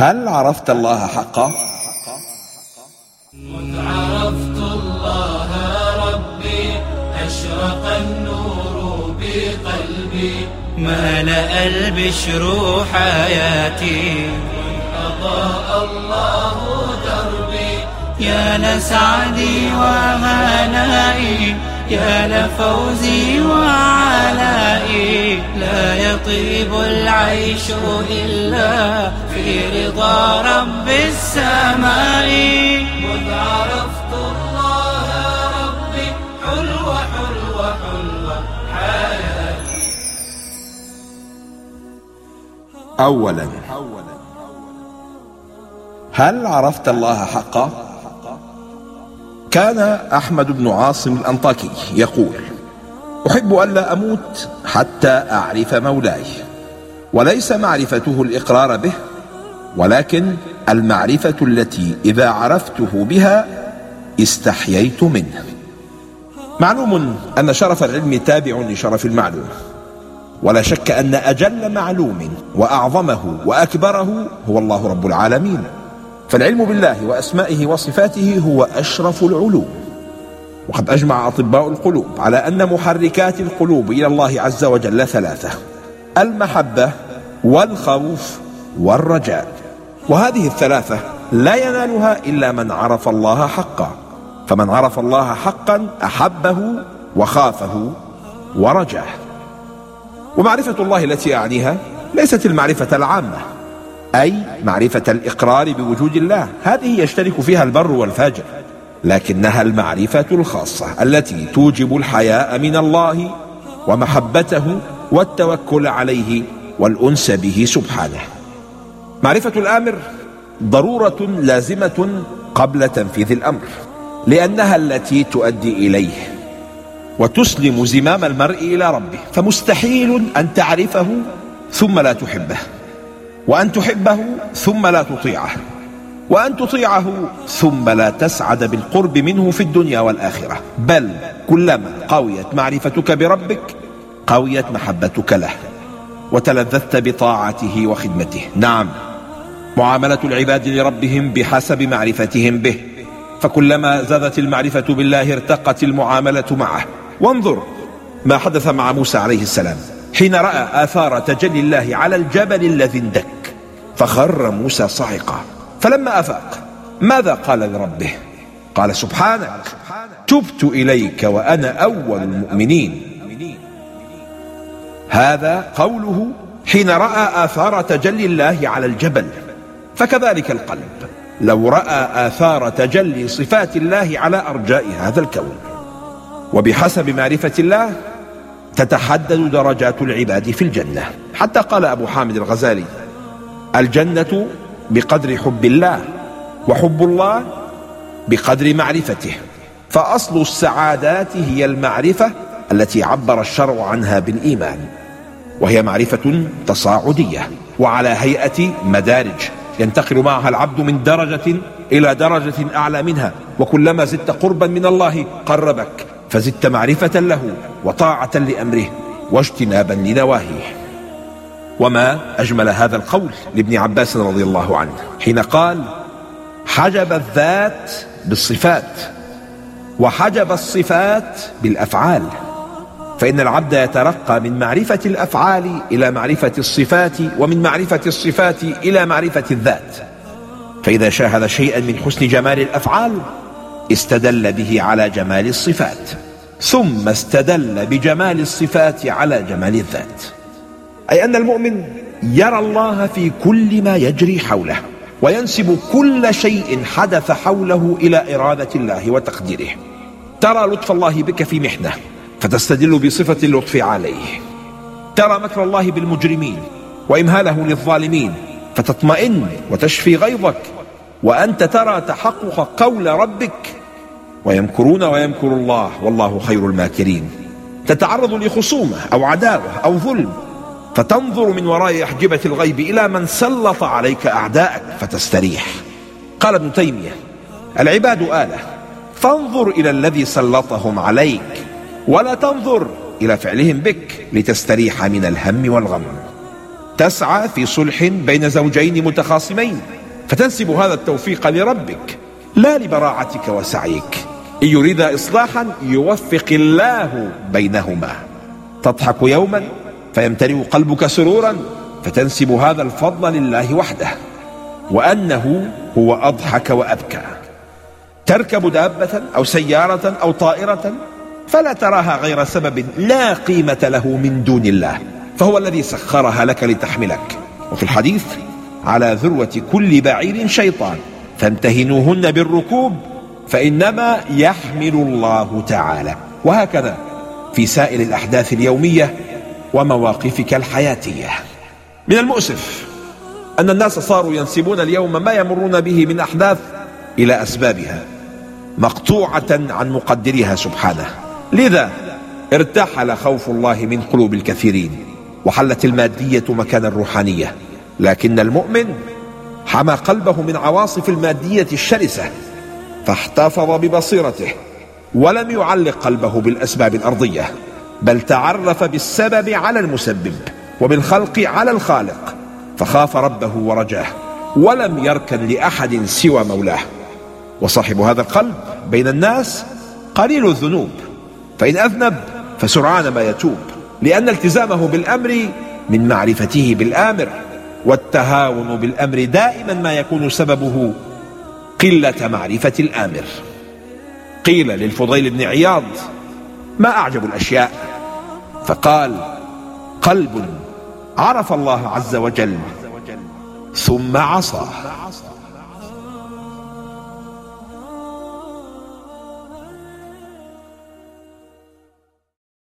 هل عرفت الله حقا؟ قد عرفت الله ربي أشرق النور بقلبي ملأ البشر حياتي أضاء الله دربي يا لسعدي وهنائي يا لفوزي وعلائي لا يطيب العيش إلا في رضا رب السماء مذ عرفت الله ربي حلوة حلوة حلوة حياتي أولا هل عرفت الله حقا؟ كان أحمد بن عاصم الأنطاكي يقول أحب ألا أموت حتى أعرف مولاي وليس معرفته الإقرار به ولكن المعرفة التي إذا عرفته بها استحييت منه. معلوم أن شرف العلم تابع لشرف المعلوم ولا شك أن أجل معلوم وأعظمه وأكبره هو الله رب العالمين. فالعلم بالله وأسمائه وصفاته هو أشرف العلوم. وقد أجمع أطباء القلوب على أن محركات القلوب إلى الله عز وجل ثلاثة المحبة والخوف والرجاء. وهذه الثلاثة لا ينالها إلا من عرف الله حقا. فمن عرف الله حقا أحبه وخافه ورجاه. ومعرفة الله التي أعنيها ليست المعرفة العامة أي معرفة الإقرار بوجود الله. هذه يشترك فيها البر والفاجر لكنها المعرفة الخاصة التي توجب الحياء من الله ومحبته والتوكل عليه والأنس به سبحانه. معرفة الآمر ضرورة لازمة قبل تنفيذ الأمر لأنها التي تؤدي إليه وتسلم زمام المرء إلى ربه فمستحيل أن تعرفه ثم لا تحبه. وأن تحبه ثم لا تطيعه وأن تطيعه ثم لا تسعد بالقرب منه في الدنيا والآخرة. بل كلما قويت معرفتك بربك قويت محبتك له وتلذذت بطاعته وخدمته. نعم معاملة العباد لربهم بحسب معرفتهم به. فكلما زادت المعرفة بالله ارتقت المعاملة معه. وانظر ما حدث مع موسى عليه السلام حين رأى آثار تجلي الله على الجبل الذي اندك. فخر موسى صعقا فلما أفاق ماذا قال لربه؟ قال سبحانك تبت إليك وأنا أول المؤمنين. هذا قوله حين رأى آثار تجلي الله على الجبل فكذلك القلب. لو رأى آثار تجلي صفات الله على أرجاء هذا الكون. وبحسب معرفة الله تتحدد درجات العباد في الجنة. حتى قال أبو حامد الغزالي الجنة بقدر حب الله وحب الله بقدر معرفته. فأصل السعادات هي المعرفة التي عبر الشرع عنها بالإيمان وهي معرفة تصاعدية وعلى هيئة مدارج. ينتقل معها العبد من درجة إلى درجة أعلى منها وكلما زدت قربا من الله قربك فزدت معرفة له وطاعة لأمره واجتنابا لنواهيه. وما أجمل هذا القول لابن عباس رضي الله عنه حين قال حجب الذات بالصفات وحجب الصفات بالأفعال فإن العبد يترقى من معرفة الأفعال إلى معرفة الصفات ومن معرفة الصفات إلى معرفة الذات. فإذا شاهد شيئا من حسن جمال الأفعال استدل به على جمال الصفات ثم استدل بجمال الصفات على جمال الذات. أي أن المؤمن يرى الله في كل ما يجري حوله وينسب كل شيء حدث حوله إلى إرادة الله وتقديره. ترى لطف الله بك في محنة فتستدل بصفة اللطف عليه. ترى مكر الله بالمجرمين وإمهاله للظالمين فتطمئن وتشفي غيظك وأنت ترى تحقق قول ربك. ويمكرون ويمكر الله والله خير الماكرين. تتعرض لخصومة أو عداوة أو ظلم فتنظر من وراء أحجبة الغيب إلى من سلط عليك أعداءك فتستريح. قال ابن تيمية العباد آلة فانظر إلى الذي سلطهم عليك ولا تنظر إلى فعلهم بك لتستريح من الهم والغم. تسعى في صلح بين زوجين متخاصمين فتنسب هذا التوفيق لربك لا لبراعتك وسعيك. إن يريد إصلاحا يوفق الله بينهما. تضحك يوما فيمتلئ قلبك سرورا فتنسب هذا الفضل لله وحده وأنه هو أضحك وأبكى. تركب دابة أو سيارة أو طائرة فلا تراها غير سبب لا قيمة له من دون الله فهو الذي سخرها لك لتحملك. وفي الحديث على ذروة كل بعير شيطان فامتهنوهن بالركوب فإنما يحمل الله تعالى. وهكذا في سائر الأحداث اليومية ومواقفك الحياتية. من المؤسف أن الناس صاروا ينسبون اليوم ما يمرون به من أحداث إلى أسبابها مقطوعة عن مقدرها سبحانه. لذا ارتحل خوف الله من قلوب الكثيرين وحلت المادية مكان الروحانية. لكن المؤمن حمى قلبه من عواصف المادية الشرسة فاحتفظ ببصيرته ولم يعلق قلبه بالأسباب الأرضية. بل تعرف بالسبب على المسبب وبالخلق على الخالق فخاف ربه ورجاه ولم يركن لأحد سوى مولاه. وصاحب هذا القلب بين الناس قليل الذنوب فإن أذنب فسرعان ما يتوب لأن التزامه بالأمر من معرفته بالآمر والتهاون بالأمر دائما ما يكون سببه قلة معرفة الآمر. قيل للفضيل بن عياض ما أعجب الأشياء. فقال قلب عرف الله عز وجل ثم عصاه.